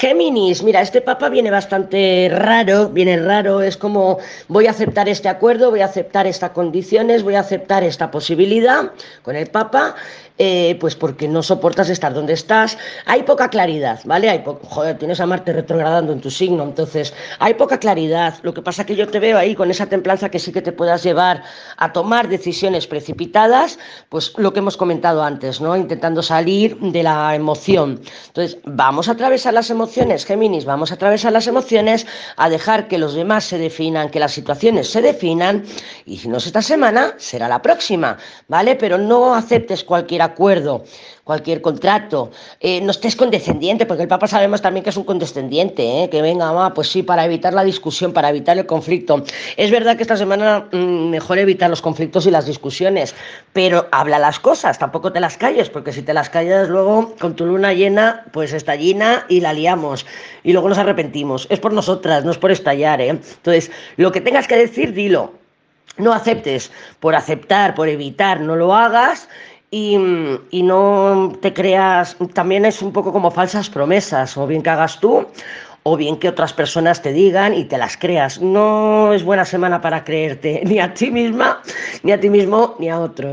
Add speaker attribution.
Speaker 1: Géminis, mira, este papa viene bastante raro, viene raro, es como voy a aceptar este acuerdo, voy a aceptar estas condiciones, voy a aceptar esta posibilidad con el papa, eh, pues porque no soportas estar donde estás. Hay poca claridad, ¿vale? Hay joder, tienes a Marte retrogradando en tu signo, entonces hay poca claridad. Lo que pasa que yo te veo ahí con esa templanza que sí que te puedas llevar a tomar decisiones precipitadas, pues lo que hemos comentado antes, ¿no? Intentando salir de la emoción. Entonces, vamos a atravesar las emociones, Géminis, vamos a atravesar las emociones, a dejar que los demás se definan, que las situaciones se definan, y si no es esta semana, será la próxima, ¿vale? Pero no aceptes cualquier acuerdo, cualquier contrato, eh, no estés condescendiente, porque el Papa sabemos también que es un condescendiente, ¿eh? que venga, va, pues sí, para evitar la discusión, para evitar el conflicto. Es verdad que esta semana mmm, mejor evitar los conflictos y las discusiones, pero habla las cosas, tampoco te las calles, porque si te las calles luego con tu luna llena, pues estallina y la liamos, y luego nos arrepentimos. Es por nosotras, no es por estallar, ¿eh? Entonces, lo que tengas que decir, dilo. No aceptes por aceptar, por evitar, no lo hagas y, y, no te creas, también es un poco como falsas promesas, o bien que hagas tú, o bien que otras personas te digan y te las creas. No es buena semana para creerte ni a ti misma, ni a ti mismo, ni a otros.